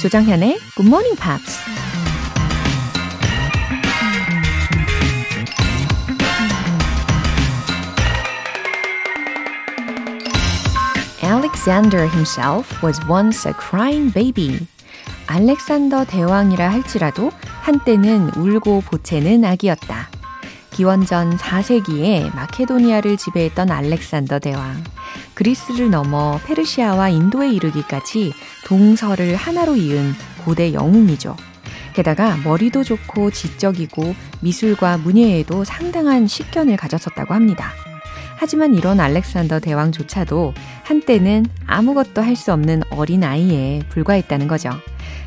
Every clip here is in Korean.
조정현의 Good Morning Pops. Alexander himself was once a crying baby. 알렉산더 대왕이라 할지라도 한때는 울고 보채는 아기였다. 기원전 4세기에 마케도니아를 지배했던 알렉산더 대왕. 그리스를 넘어 페르시아와 인도에 이르기까지 동서를 하나로 이은 고대 영웅이죠. 게다가 머리도 좋고 지적이고 미술과 문예에도 상당한 식견을 가졌었다고 합니다. 하지만 이런 알렉산더 대왕조차도 한때는 아무것도 할 수 없는 어린 아이에 불과했다는 거죠.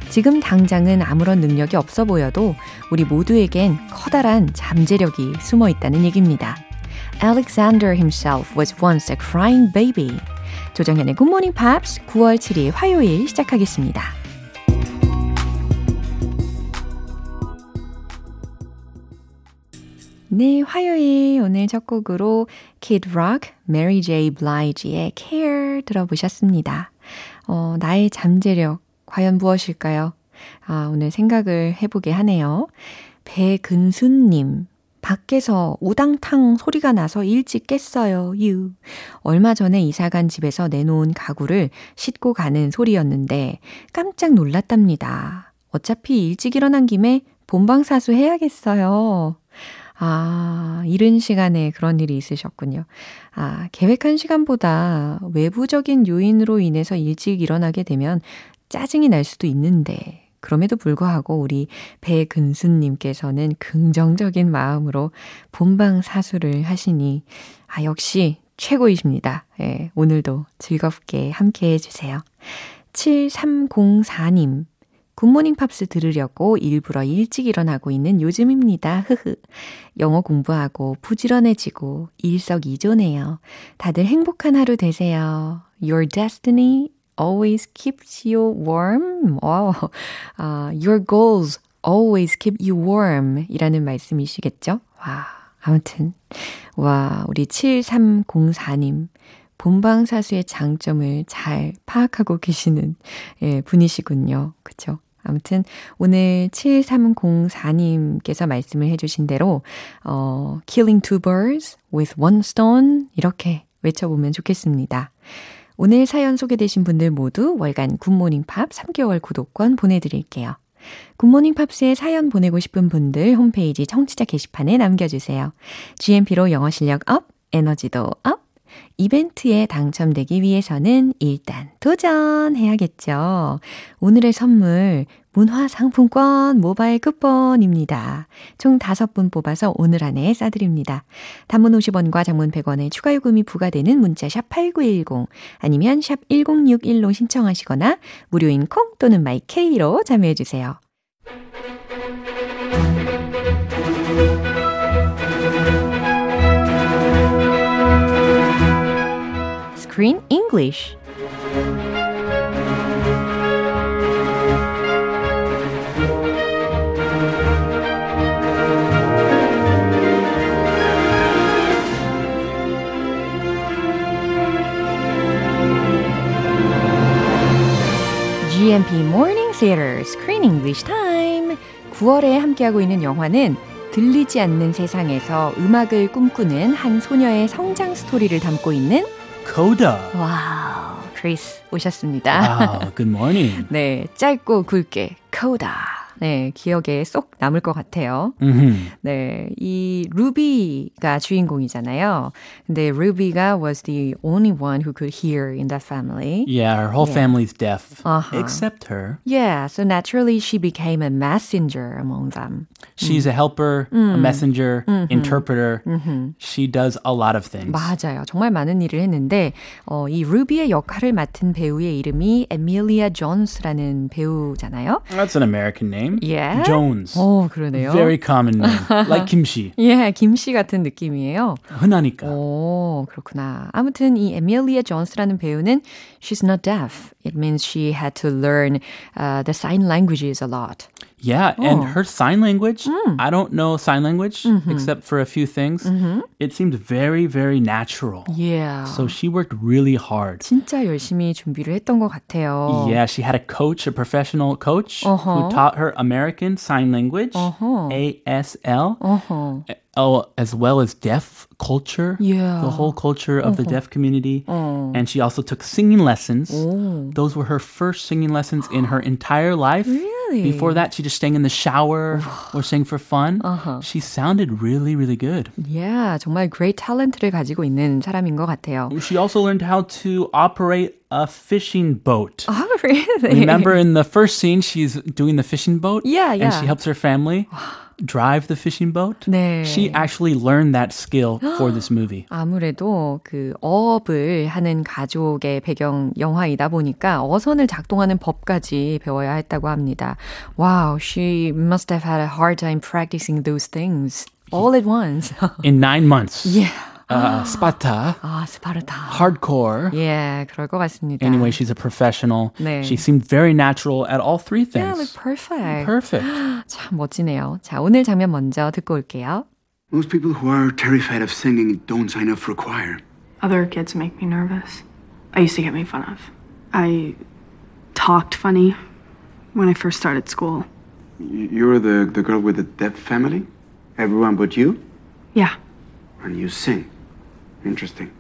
지금 당장은 아무런 능력이 없어 보여도 우리 모두에겐 커다란 잠재력이 숨어 있다는 얘기입니다. Alexander himself was once a crying baby. 조정현의 Good Morning Pops 9월 7일 화요일 시작하겠습니다. 네, 화요일 오늘 첫 곡으로 Kid Rock, Mary J. Blige의 Care 들어보셨습니다. 어, 나의 잠재력 과연 무엇일까요? 아, 오늘 생각을 해보게 하네요. 배근순님, 밖에서 우당탕 소리가 나서 일찍 깼어요. 유. 얼마 전에 이사 간 집에서 내놓은 가구를 싣고 가는 소리였는데 깜짝 놀랐답니다. 어차피 일찍 일어난 김에 본방사수 해야겠어요. 아, 이른 시간에 그런 일이 있으셨군요. 아, 계획한 시간보다 외부적인 요인으로 인해서 일찍 일어나게 되면 짜증이 날 수도 있는데, 그럼에도 불구하고 우리 배근수님께서는 긍정적인 마음으로 본방 사수를 하시니, 아, 역시 최고이십니다. 예, 오늘도 즐겁게 함께 해주세요. 7304님, 굿모닝 팝스 들으려고 일부러 일찍 일어나고 있는 요즘입니다. 흐흐. 영어 공부하고 부지런해지고 일석이조네요. 다들 행복한 하루 되세요. Your destiny always keeps you warm. Wow. Uh, your goals always keep you warm. 이라는 말씀이시겠죠? 와, 아무튼. 와, 우리 7304님. 본방사수의 장점을 잘 파악하고 계시는 예, 분이시군요. 그쵸? 아무튼 오늘 7304님께서 말씀을 해주신 대로 어, Killing two birds with one stone 이렇게 외쳐보면 좋겠습니다. 오늘 사연 소개되신 분들 모두 월간 굿모닝 팝스 3개월 구독권 보내드릴게요. 굿모닝 팝스에 사연 보내고 싶은 분들 홈페이지 청취자 게시판에 남겨주세요. GMP로 영어 실력 up, 에너지도 up, 이벤트에 당첨되기 위해서는 일단 도전해야겠죠. 오늘의 선물 문화상품권 모바일 쿠폰입니다. 총 5분 뽑아서 오늘 안에 싸드립니다. 단문 50원과 장문 100원의 추가 요금이 부과되는 문자 샵 8910 아니면 샵 1061로 신청하시거나 무료인 콩 또는 마이케이로 참여해 주세요. Screen English. GMP Morning Theater Screen English Time. 9월에 함께하고 있는 영화는 들리지 않는 세상에서 음악을 꿈꾸는 한 소녀의 성장 스토리를 담고 있는 Coda. Wow, 크리스 오셨습니다. Wow, good morning. 네, 짧고 굵게 Coda. 네, 기억에 쏙 남을 것 같아요. hmm 네, 이 루비가 주인공이잖아요. 근데 루비가 was the only one who could hear in that family. Yeah, her whole Yeah. family's deaf Uh-huh. except her. Yeah, so naturally she became a messenger among them. She's a helper, a messenger, interpreter. She does a lot of things. 맞아요. 정말 많은 일을 했는데 어, 이 루비의 역할을 맡은 배우의 이름이 에밀리아 존스라는 배우잖아요. That's an American name. Yeah. Jones. 오, 그러네요. Very common name. like kimchi. 예, 김씨 같은 느낌이에요. 흔하니까. 오, 그렇구나. 아무튼 이 에밀리아 존스라는 배우는 she's not deaf. It means she had to learn uh, the sign languages a lot. Yeah, Oh. and her sign language, Mm. I don't know sign language Mm-hmm. except for a few things. It seemed very, very natural. Yeah. So she worked really hard. 진짜 열심히 준비를 했던 것 같아요. Yeah, she had a coach, a professional coach Uh-huh. who taught her American Sign Language, Uh-huh. ASL, 어허. oh, as well as deaf culture, Yeah. the whole culture of the deaf community. 어. And she also took singing lessons. 오. Those were her first singing lessons in her entire life. Really? Before that, she just sang in the shower or sang for fun. Uh-huh. She sounded really, really good. Yeah, 정말 great talent를 가지고 있는 사람인 것 같아요. She also learned how to operate a fishing boat. 아, really? Remember in the first scene, she's doing the fishing boat? Yeah, And yeah. she helps her family drive the fishing boat? 네. She actually learned that skill for this movie. 아무래도 그 어업을 하는 가족의 배경 영화이다 보니까 어선을 작동하는 법까지 배워야 했다고 합니다. Wow, she must have had a hard time practicing those things all at once. In nine months. yeah. Uh, Sparta, 아, 스파르타. hardcore. 예, 그럴 것 같습니다. Anyway, she's a professional. 네. She seemed very natural at all three yeah, things. look perfect. Perfect. 참 멋지네요. 자, 오늘 장면 먼저 듣고 올게요. Most people who are terrified of singing don't sign up for choir. Other kids make me nervous. I used to get made fun of. I talked funny when I first started school. Y- You're the, the girl with the deaf family? Everyone but you? Yeah, And you sing. Interesting.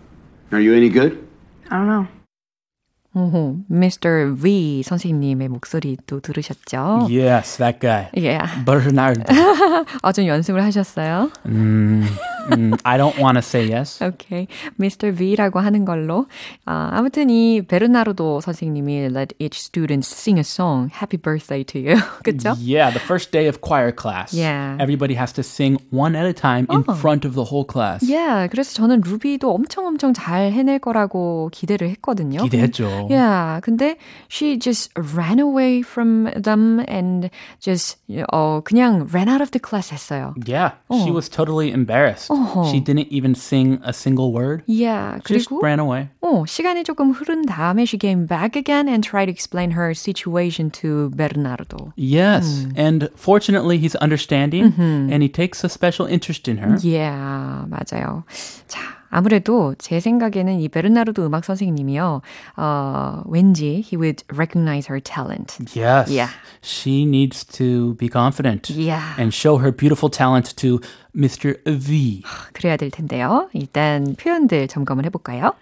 Are you any good? I don't know. 오호, Mr. V 선생님의 목소리 또 들으셨죠? Yes, that guy. Yeah. Bernardo. 아, 좀 연습을 하셨어요? Mm, mm, I don't want to say yes. 오케이. Mr. V라고 하는 걸로. 아, 아무튼 이 베르나르도 선생님이 let each student sing a song. Happy birthday to you. 그쵸? Yeah, the first day of choir class. Yeah. Everybody has to sing one at a time in front of the whole class. Yeah, 그래서 저는 루비도 엄청 엄청 잘 해낼 거라고 기대를 했거든요. 기대했죠. Yeah, 근데 she just ran away from them and just 어 그냥 ran out of the class 했어요. Yeah, she was totally embarrassed. 어허. She didn't even sing a single word. Yeah, Just 그리고 ran away. 어, 시간이 조금 흐른 다음에 she came back again and tried to explain her situation to Bernardo. Yes, and fortunately he's understanding and he takes a special interest in her. Yeah, 맞아요. 자, 아무래도 제 생각에는 이 베르나르도 음악 선생님이요. 어, 왠지 he would recognize her talent. Yes. Yeah. She needs to be confident Yeah. and show her beautiful talent to Mr. V. 그래야 될 텐데요. 일단 표현들 점검을 해 볼까요?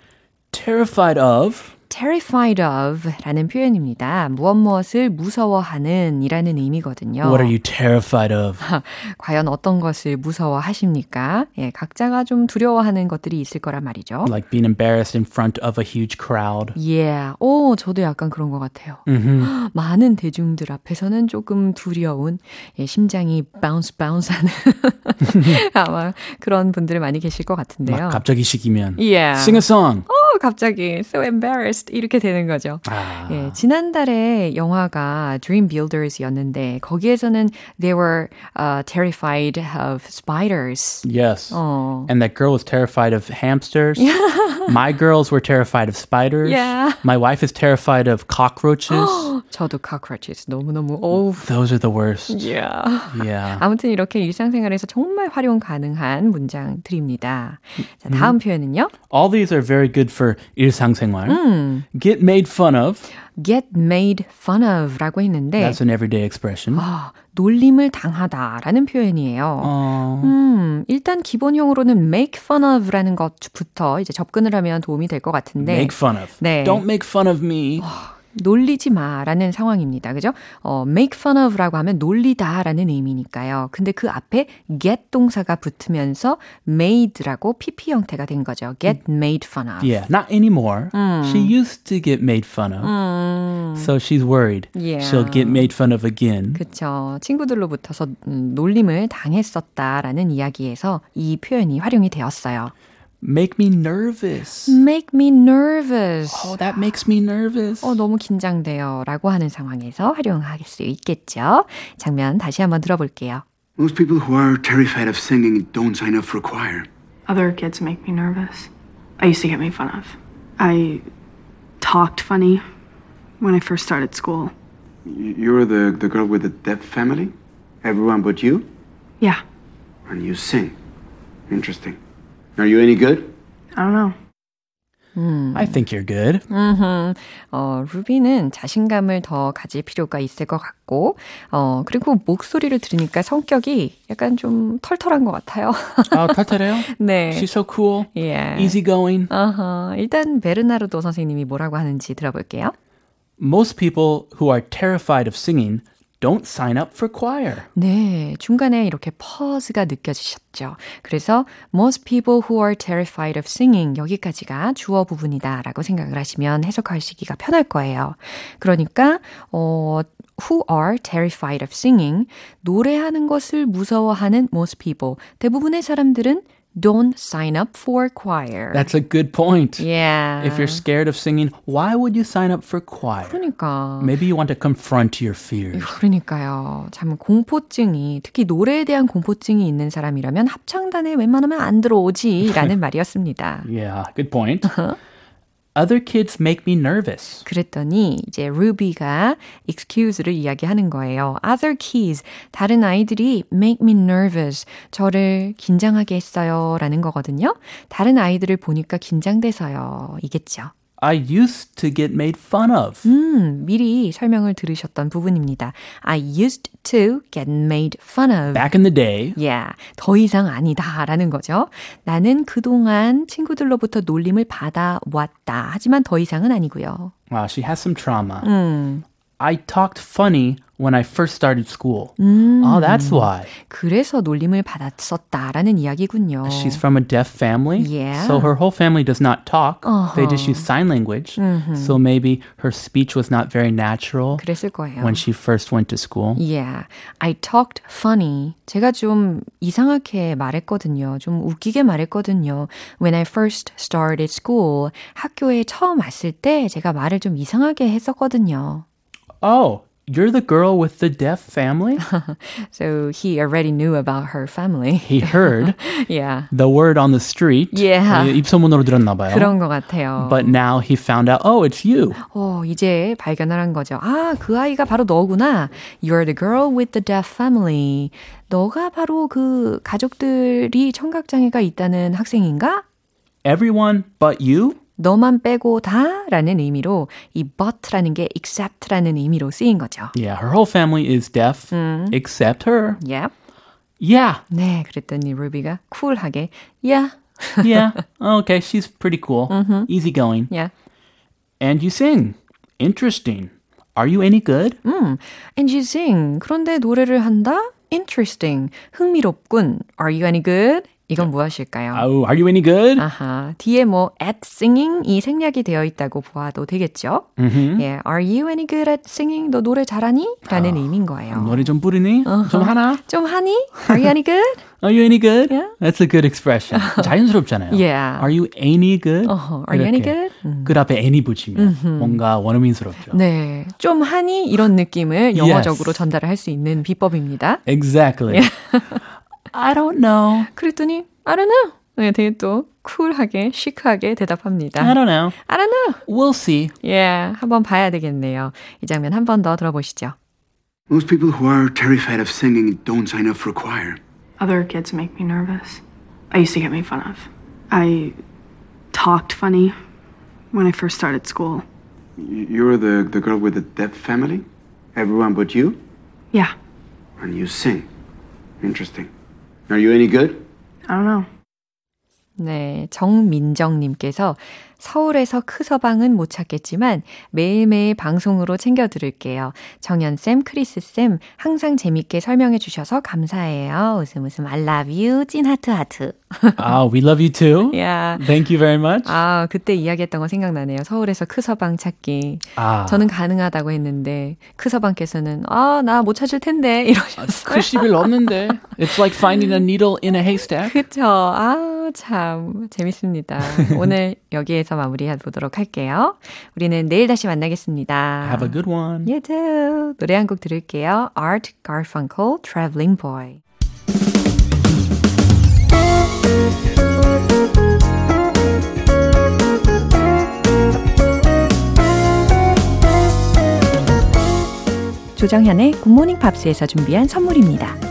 Terrified of terrified of 라는 표현입니다. 무엇 무엇을 무서워하는 이라는 의미거든요. what are you terrified of? 과연 어떤 것을 무서워하십니까? 예, 각자가 좀 두려워하는 것들이 있을 거란 말이죠. Like being embarrassed in front of a huge crowd. Yeah. 오, 저도 약간 그런 것 같아요. 많은 대중들 앞에서는 조금 두려운, 예, 심장이 bounce bounce 하는 아마 그런 분들이 많이 계실 것 같은데요. 막 갑자기 시키면 Yeah. sing a song. 어, 갑자기 so embarrassed 이렇게 되는 거죠. 아. 예, 지난달에 영화가 Dream Builders였는데 거기에서는 they were uh, terrified of spiders. Yes. 어. And that girl was terrified of hamsters. My girls were terrified of spiders. Yeah. My wife is terrified of cockroaches. 저도 cockroaches 너무너무 어우. Those are the worst. Yeah. Yeah. 아무튼 이렇게 일상생활에서 정말 활용 가능한 문장들입니다. 자, 다음 표현은요. All these are very good for 일상생활. 음. Get made fun of. get made fun of 라고 했는데 That's an everyday expression. 아, 놀림을 당하다라는 표현이에요. 어, 음, 일단 기본형으로는 make fun of라는 것부터 이제 접근을 하면 도움이 될 것 같은데 make fun of. 네. Don't make fun of me. 놀리지 마라는 상황입니다. 그죠? 어, make fun of라고 하면 놀리다라는 의미니까요. 근데 그 앞에 get 동사가 붙으면서 made라고 pp 형태가 된 거죠. get made fun of. Yeah, not anymore. She used to get made fun of. So she's worried. Yeah. She'll get made fun of again. 그쵸. 친구들로부터서 음, 놀림을 당했었다라는 이야기에서 이 표현이 활용이 되었어요. Make me nervous. make me nervous. Oh, that makes me nervous. 어, 너무 긴장돼요. 라고 하는 상황에서 활용할 수 있겠죠. 장면 다시 한번 들어볼게요. Most people who are terrified of singing don't sign up for choir. Other kids make me nervous. I used to get made fun of. I talked funny when I first started school. You're the, the girl with the deaf family? Everyone but you? Yeah. And you sing. Interesting. Are you any good? I don't know. 음. I think you're good. 음흠. 어, 루비는 자신감을 더 가질 필요가 있을 것 같고, 어, 그리고 목소리를 들으니까 성격이 약간 좀 털털한 것 같아요. 아, 털털해요? 네. She's so cool. Yeah. Easygoing. 어허. 일단 베르나르도 선생님이 뭐라고 하는지 들어볼게요. Most people who are terrified of singing don't sign up for choir. 네, 중간에 이렇게 퍼즈가 느껴지셨죠. 그래서 most people who are terrified of singing 여기까지가 주어 부분이다라고 생각을 하시면 해석하시기가 편할 거예요. 그러니까 어 who are terrified of singing 노래하는 것을 무서워하는 most people 대부분의 사람들은 don't sign up for choir. That's a good point. Yeah. If you're scared of singing, why would you sign up for choir? 그러니까. Maybe you want to confront your fears. 그러니까요. 참 공포증이 특히 노래에 대한 공포증이 있는 사람이라면 합창단에 웬만하면 안 들어오지라는 말이었습니다. Yeah, good point. Other kids make me nervous. 그랬더니 이제 루비가 excuse를 이야기하는 거예요. Other kids, 다른 아이들이 make me nervous. 저를 긴장하게 했어요 라는 거거든요. 다른 아이들을 보니까 긴장돼서요. 이겠죠. I used to get made fun of. 음, 미리 설명을 들으셨던 부분입니다. I used to get made fun of. Back in the day, Yeah, 더 이상 아니다 라는 거죠. 나는 그동안 친구들로부터 놀림을 받아왔다. 하지만 더 이상은 아니고요. wow, she has some trauma. 음, I talked funny when I first started school. Oh, that's why. 그래서 놀림을 받았었다라는 이야기군요. She's from a deaf family. Yeah. So her whole family does not talk. They just Uh-huh. use sign language. So maybe her speech was not very natural 그랬을 거예요. when she first went to school. Yeah, I talked funny. 제가 좀 이상하게 말했거든요. 좀 웃기게 말했거든요. When I first started school, 학교에 처음 왔을 때 제가 말을 좀 이상하게 했었거든요. Oh, you're the girl with the deaf family? So he already knew about her family. He heard Yeah, the word on the street. Yeah. 입소문으로 들었나 봐요. 그런 것 같아요. But now he found out, oh, it's you. 어, 이제 발견을 한 거죠. 아, 그 아이가 바로 너구나. You're the girl with the deaf family. 너가 바로 그 가족들이 청각장애가 있다는 학생인가? Everyone but you? 너만 빼고 다 라는 의미로 이 but라는 게 except라는 의미로 쓰인 거죠. Yeah, her whole family is deaf except her. Yep. Yeah, 네, 그랬더니 루비가 쿨하게 yeah, yeah. okay, she's pretty cool. Easygoing. yeah. And you sing. Interesting. Are you any good? 음, and you sing. 그런데 노래를 한다? Interesting. 흥미롭군. Are you any good? 이건 무엇일까요? Oh, are you any good? 아하, 뒤에 뭐 at singing이 생략이 되어 있다고 보아도 되겠죠? 예, are you any good at singing? 너 노래 잘하니? 라는 의미인 거예요. 노래 좀 부르니? 좀 하나? 좀 하니? Are you any good? Are you any good? Yeah. That's a good expression. 자연스럽잖아요. Yeah. Are you any good? 어허, are you any good? 음. 끝 앞에 any 붙이면 뭔가 원어민스럽죠. 네, 좀 하니? 이런 느낌을 영어적으로 전달을 할 수 있는 비법입니다. Exactly. I don't know. 그랬더니 I don't know. 네, 되게 또 쿨하게, 시크하게 대답합니다. I don't know. I don't know. We'll see. 예, yeah, 한번 봐야 되겠네요. 이 장면 한 들어보시죠. Most people who are terrified of singing don't sign up for choir. Other kids make me nervous. I used to get made fun of. I talked funny when I first started school. You're the, the girl with the deaf family? Everyone but you? Yeah. And you sing. Interesting. Are you any good? I don't know. 네, 정민정님께서 서울에서 크 서방은 못 찾겠지만 매일매일 방송으로 챙겨 들을게요. 정연쌤, 크리스쌤, 항상 재밌게 설명해 주셔서 감사해요. 웃음 웃음 I love you. 찐 하트 하트. Oh, we love you too. 야. Thank you very much. 아, 그때 이야기했던 거 생각나네요. 서울에서 크 서방 찾기. 아. 저는 가능하다고 했는데 크 서방께서는 아, 나 못 찾을 텐데 이러셨어요. 글씨 별로 없는데. It's like finding a needle in a haystack. 그쵸. 아, 참. 재밌습니다. 오늘 여기에서 마무리해 보도록 할게요. 우리는 내일 다시 만나겠습니다. Have a good one. You too. 노래 한 곡 들을게요. Art Garfunkel, Traveling Boy. 조정현의 굿모닝 팝스에서 준비한 선물입니다.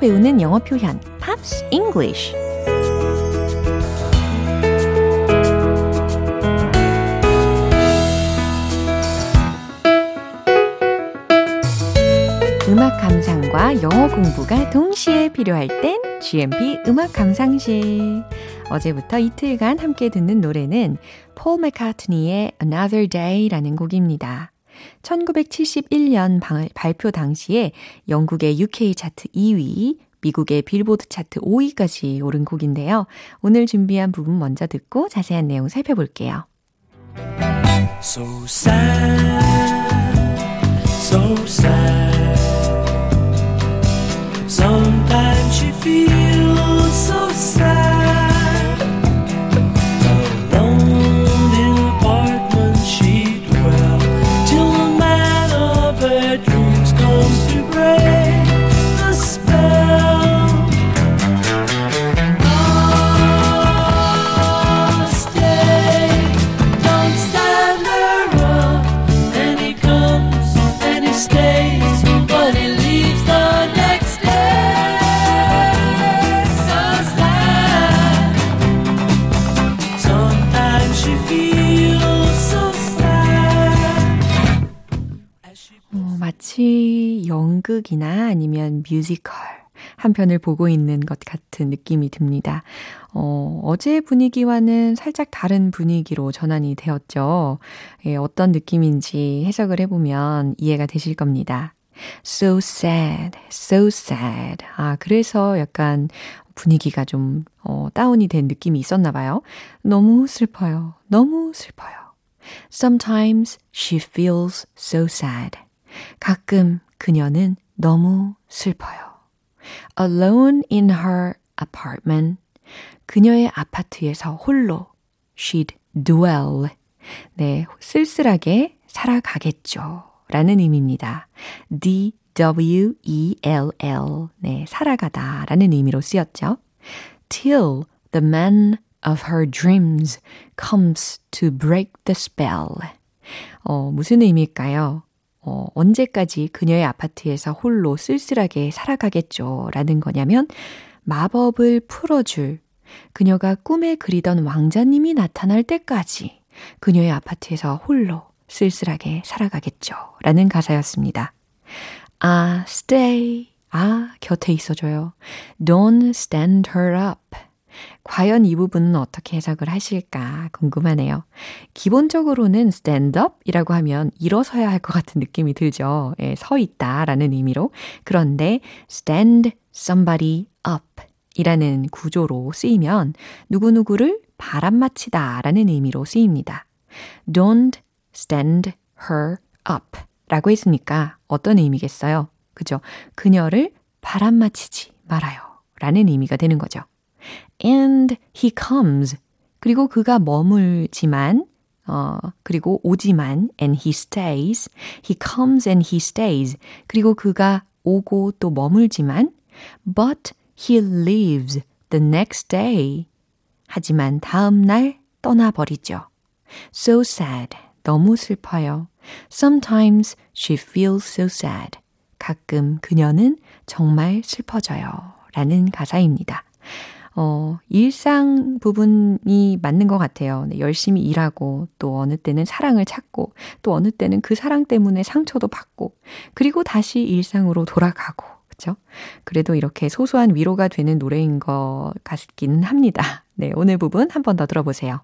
배우는 영어 표현 Pops English 음악 감상과 영어 공부가 동시에 필요할 땐 GMP 음악 감상실. 어제부터 이틀간 함께 듣는 노래는 폴 맥카트니의 Another Day라는 곡입니다. 1971년 발표 당시에 영국의 UK 차트 2위, 미국의 빌보드 차트 5위까지 오른 곡인데요. 오늘 준비한 부분 먼저 듣고 자세한 내용 살펴볼게요. So sad, so sad. Sometimes she feels so sad. To break the spell. 연극이나 아니면 뮤지컬 한 편을 보고 있는 것 같은 느낌이 듭니다. 어, 어제 분위기와는 살짝 다른 분위기로 전환이 되었죠. 예, 어떤 느낌인지 해석을 해보면 이해가 되실 겁니다. So sad, so sad. 아, 그래서 약간 분위기가 좀, 어, 다운이 된 느낌이 있었나 봐요. 너무 슬퍼요. 너무 슬퍼요. Sometimes she feels so sad. 가끔 그녀는 너무 슬퍼요. Alone in her apartment. 그녀의 아파트에서 홀로 she'd dwell. 네, 쓸쓸하게 살아가겠죠. 라는 의미입니다. D-W-E-L-L. 네, 살아가다 라는 의미로 쓰였죠. Till the man of her dreams comes to break the spell. 어, 무슨 의미일까요? 어, 언제까지 그녀의 아파트에서 홀로 쓸쓸하게 살아가겠죠? 라는 거냐면, 마법을 풀어줄 그녀가 꿈에 그리던 왕자님이 나타날 때까지 그녀의 아파트에서 홀로 쓸쓸하게 살아가겠죠. 라는 가사였습니다. 아, stay. 아, 곁에 있어줘요. Don't stand her up. 과연 이 부분은 어떻게 해석을 하실까 궁금하네요. 기본적으로는 stand up 이라고 하면 일어서야 할 것 같은 느낌이 들죠. 예, 서 있다 라는 의미로. 그런데 stand somebody up 이라는 구조로 쓰이면 누구누구를 바람맞히다 라는 의미로 쓰입니다. Don't stand her up 라고 했으니까 어떤 의미겠어요? 그죠? 그녀를 바람맞히지 말아요. 라는 의미가 되는 거죠. And he comes. 그리고 그가 머물지만, 어, 그리고 오지만, and he stays. he comes and he stays. 그리고 그가 오고 또 머물지만, but he leaves the next day. 하지만 다음 날 떠나버리죠. So sad. 너무 슬퍼요. Sometimes she feels so sad. 가끔 그녀는 정말 슬퍼져요. 라는 가사입니다. 어, 일상 부분이 맞는 것 같아요. 네, 열심히 일하고, 또 어느 때는 사랑을 찾고, 또 어느 때는 그 사랑 때문에 상처도 받고, 그리고 다시 일상으로 돌아가고, 그죠? 그래도 이렇게 소소한 위로가 되는 노래인 것 같기는 합니다. 네, 오늘 부분 한 번 더 들어보세요.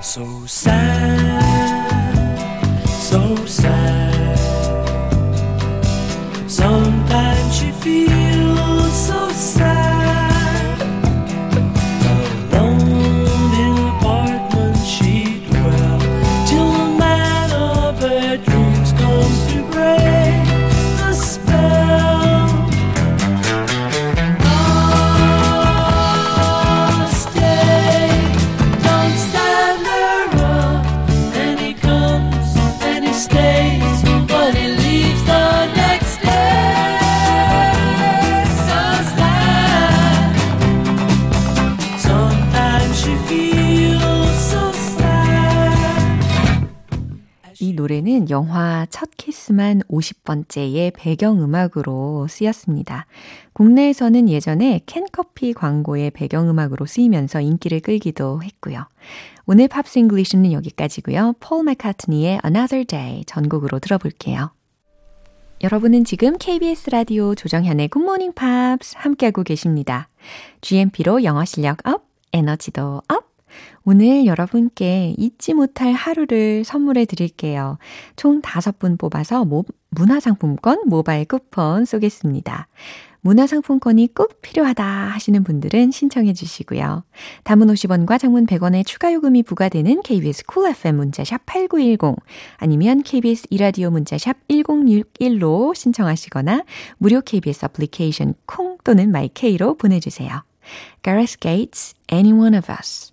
So sad, so sad. Sometimes you feel 영화 첫 키스만 50번째의 배경음악으로 쓰였습니다. 국내에서는 예전에 캔커피 광고의 배경음악으로 쓰이면서 인기를 끌기도 했고요. 오늘 Pops English는 여기까지고요. 폴 맥카트니의 Another Day 전곡으로 들어볼게요. 여러분은 지금 KBS 라디오 조정현의 굿모닝 팝스 함께하고 계십니다. GMP로 영어 실력 up, 에너지도 up, 오늘 여러분께 잊지 못할 하루를 선물해 드릴게요. 총 5분 뽑아서 모, 문화상품권 모바일 쿠폰 쏘겠습니다. 문화상품권이 꼭 필요하다 하시는 분들은 신청해 주시고요. 단문 50원과 장문 100원의 추가 요금이 부과되는 KBS cool cool FM 문자샵 8910 아니면 KBS 이라디오 문자샵 1061로 신청하시거나 무료 KBS 애플리케이션 콩 또는 마이케이로 보내주세요. Gareth Gates, Any One of Us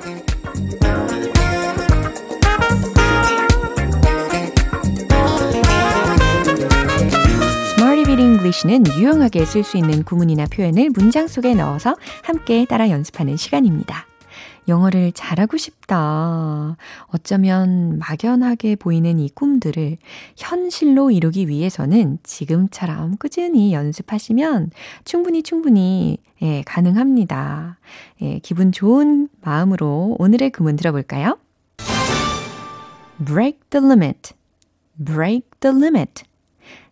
English는 유용하게 쓸 수 있는 구문이나 표현을 문장 속에 넣어서 함께 따라 연습하는 시간입니다. 영어를 잘하고 싶다. 어쩌면 막연하게 보이는 이 꿈들을 현실로 이루기 위해서는 지금처럼 꾸준히 연습하시면 충분히 충분히 예, 가능합니다. 예, 기분 좋은 마음으로 오늘의 구문 들어볼까요? break the limit. break the limit.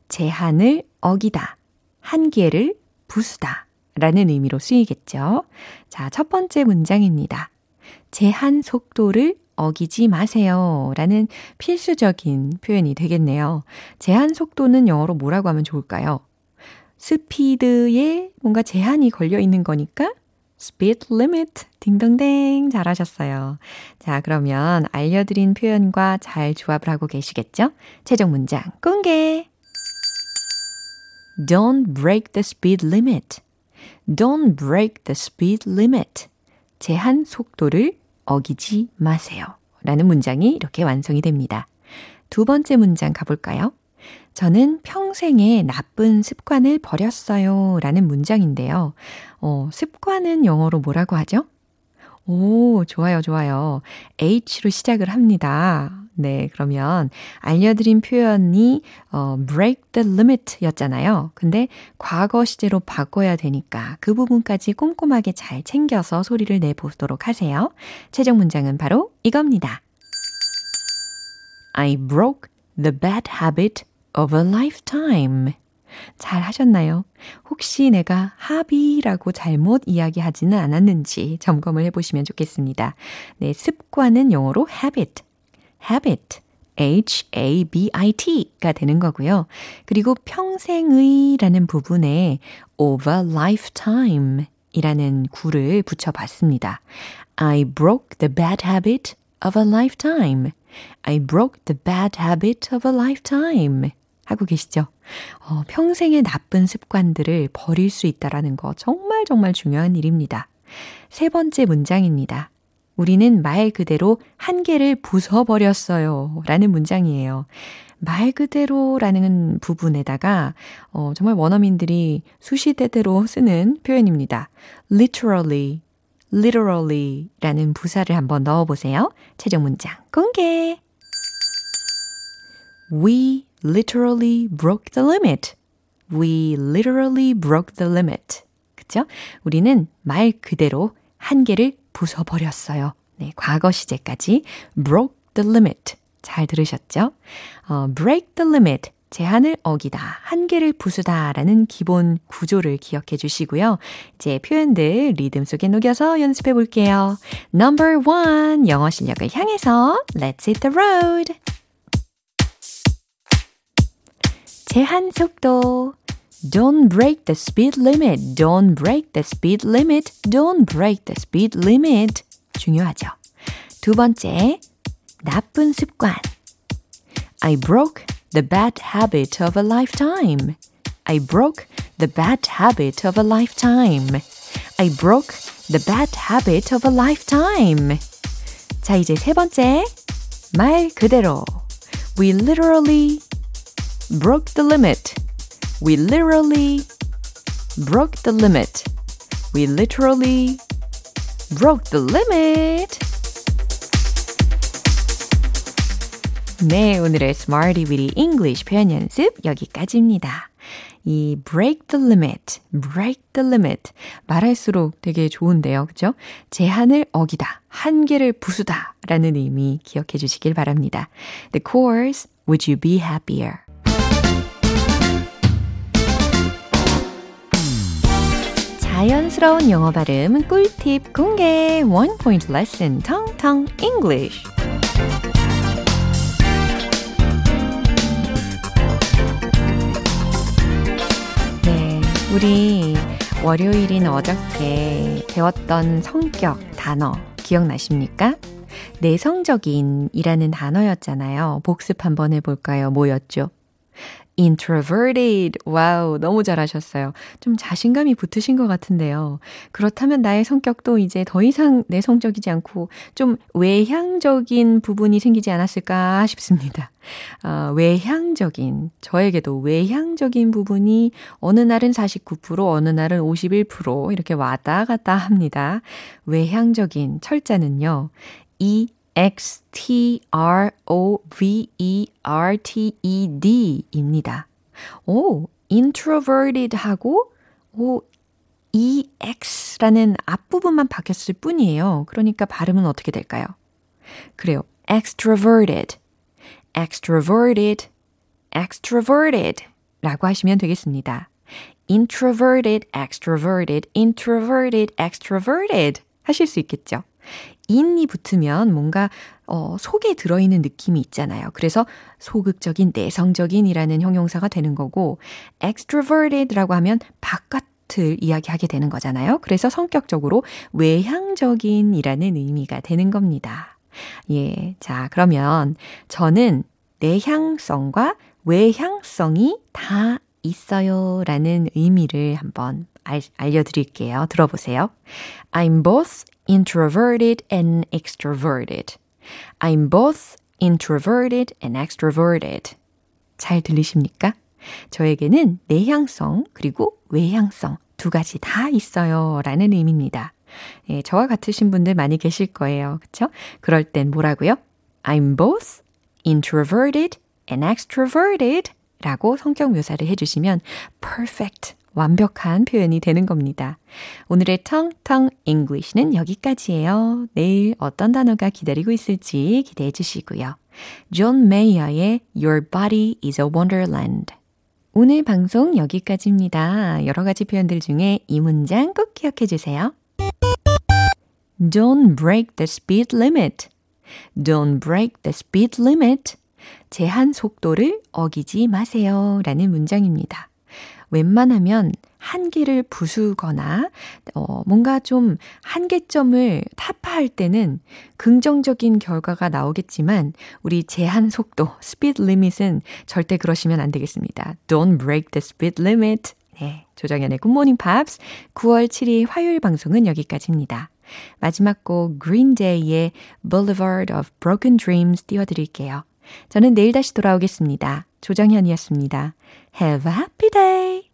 제한을 어기다. 한계를 부수다. 라는 의미로 쓰이겠죠. 자, 첫 번째 문장입니다. 제한 속도를 어기지 마세요. 라는 필수적인 표현이 되겠네요. 제한 속도는 영어로 뭐라고 하면 좋을까요? 스피드에 뭔가 제한이 걸려 있는 거니까 speed limit 딩동댕 잘하셨어요. 자, 그러면 알려드린 표현과 잘 조합을 하고 계시겠죠? 최종 문장 공개! Don't break the speed limit. Don't break the speed limit. 제한 속도를 어기지 마세요. 라는 문장이 이렇게 완성이 됩니다. 두 번째 문장 가볼까요? 저는 평생에 나쁜 습관을 버렸어요. 라는 문장인데요. 어, 습관은 영어로 뭐라고 하죠? 오, 좋아요, 좋아요. H로 시작을 합니다. 네, 그러면 알려드린 표현이 어, break the limit 였잖아요. 근데 과거 시제로 바꿔야 되니까 그 부분까지 꼼꼼하게 잘 챙겨서 소리를 내보도록 하세요. 최종 문장은 바로 이겁니다. I broke the bad habit of a lifetime. 잘 하셨나요? 혹시 내가 합의라고 잘못 이야기하지는 않았는지 점검을 해보시면 좋겠습니다. 네, 습관은 영어로 habit. Habit, H-A-B-I-T가 되는 거고요. 그리고 평생의 라는 부분에 over lifetime 이라는 구를 붙여봤습니다. I broke the bad habit of a lifetime. I broke the bad habit of a lifetime. 하고 계시죠? 어, 평생의 나쁜 습관들을 버릴 수 있다라는 거 정말 정말 중요한 일입니다. 세 번째 문장입니다. 우리는 말 그대로 한계를 부숴버렸어요. 라는 문장이에요. 말 그대로라는 부분에다가 어, 정말 원어민들이 수시대대로 쓰는 표현입니다. literally, literally 라는 부사를 한번 넣어보세요. 최종 문장 공개! We literally broke the limit. We literally broke the limit. 그쵸? 우리는 말 그대로 한계를 부숴버렸어요. 네, 과거 시제까지 broke the limit. 잘 들으셨죠? 어, break the limit, 제한을 어기다, 한계를 부수다 라는 기본 구조를 기억해 주시고요. 이제 표현들 리듬 속에 녹여서 연습해 볼게요. Number one, 영어 실력을 향해서 Let's hit the road! 제한 속도 Don't break the speed limit. Don't break the speed limit. Don't break the speed limit. 중요하죠. 두 번째, 나쁜 습관. I broke the bad habit of a lifetime. I broke the bad habit of a lifetime. I broke the bad habit of a lifetime. 자, 이제 세 번째. 말 그대로. We literally broke the limit. We literally broke the limit. We literally broke the limit. 네, 오늘의 Smarty Weedy English 표현 연습 여기까지입니다. 이 break the limit, break the limit 말할수록 되게 좋은데요. 그죠? 제한을 어기다, 한계를 부수다 라는 의미 기억해 주시길 바랍니다. The course, would you be happier? 자연스러운 영어 발음 꿀팁 공개 One Point Lesson 텅텅 English 네, 우리 월요일인 어저께 배웠던 성격 단어 기억나십니까? 내성적인이라는 단어였잖아요. 복습 한번 해볼까요? 뭐였죠? Introverted. Wow, 너무 잘하셨어요. 좀 자신감이 붙으신 것 같은데요. 그렇다면 나의 성격도 이제 더 이상 내성적이지 않고 좀 외향적인 부분이 생기지 않았을까 싶습니다. 어, 외향적인, 저에게도 외향적인 부분이 어느 날은 49%, 어느 날은 51% 이렇게 왔다 갔다 합니다. 외향적인 철자는요. E X-T-R-O-V-E-R-T-E-D 입니다. 오, introverted 하고, 오, EX라는 앞부분만 바뀌었을 뿐이에요. 그러니까 발음은 어떻게 될까요? 그래요. extroverted, extroverted, extroverted 라고 하시면 되겠습니다. introverted, extroverted, introverted, extroverted 하실 수 있겠죠. In이 붙으면 뭔가 어, 속에 들어있는 느낌이 있잖아요. 그래서 소극적인, 내성적인이라는 형용사가 되는 거고, extroverted라고 하면 바깥 을 이야기하게 되는 거잖아요. 그래서 성격적으로 외향적인이라는 의미가 되는 겁니다. 예. 자, 그러면 저는 내향성과 외향성이 다 있어요. 라는 의미를 한번 알, 알려드릴게요. 들어보세요. I'm both introverted and extroverted. I'm both introverted and extroverted. 잘 들리십니까? 저에게는 내향성 그리고 외향성 두 가지 다 있어요. 라는 의미입니다. 예, 저와 같으신 분들 많이 계실 거예요. 그쵸? 그럴 땐 뭐라고요? I'm both introverted and extroverted 라고 성격 묘사를 해주시면 perfect 완벽한 표현이 되는 겁니다. 오늘의 텅텅 English는 여기까지예요. 내일 어떤 단어가 기다리고 있을지 기대해 주시고요. 존 메이어의 Your Body is a Wonderland. 오늘 방송 여기까지입니다. 여러 가지 표현들 중에 이 문장 꼭 기억해 주세요. Don't break the speed limit. Don't break the speed limit. 제한 속도를 어기지 마세요. 라는 문장입니다. 웬만하면 한계를 부수거나 어, 뭔가 좀 한계점을 타파할 때는 긍정적인 결과가 나오겠지만 우리 제한 속도, speed limit은 절대 그러시면 안 되겠습니다. Don't break the speed limit. 네, 조정연의 굿모닝 팝스 9월 7일 화요일 방송은 여기까지입니다. 마지막 곡 Green Day의 Boulevard of Broken Dreams 띄워드릴게요. 저는 내일 다시 돌아오겠습니다. 조정현이었습니다. Have a happy day!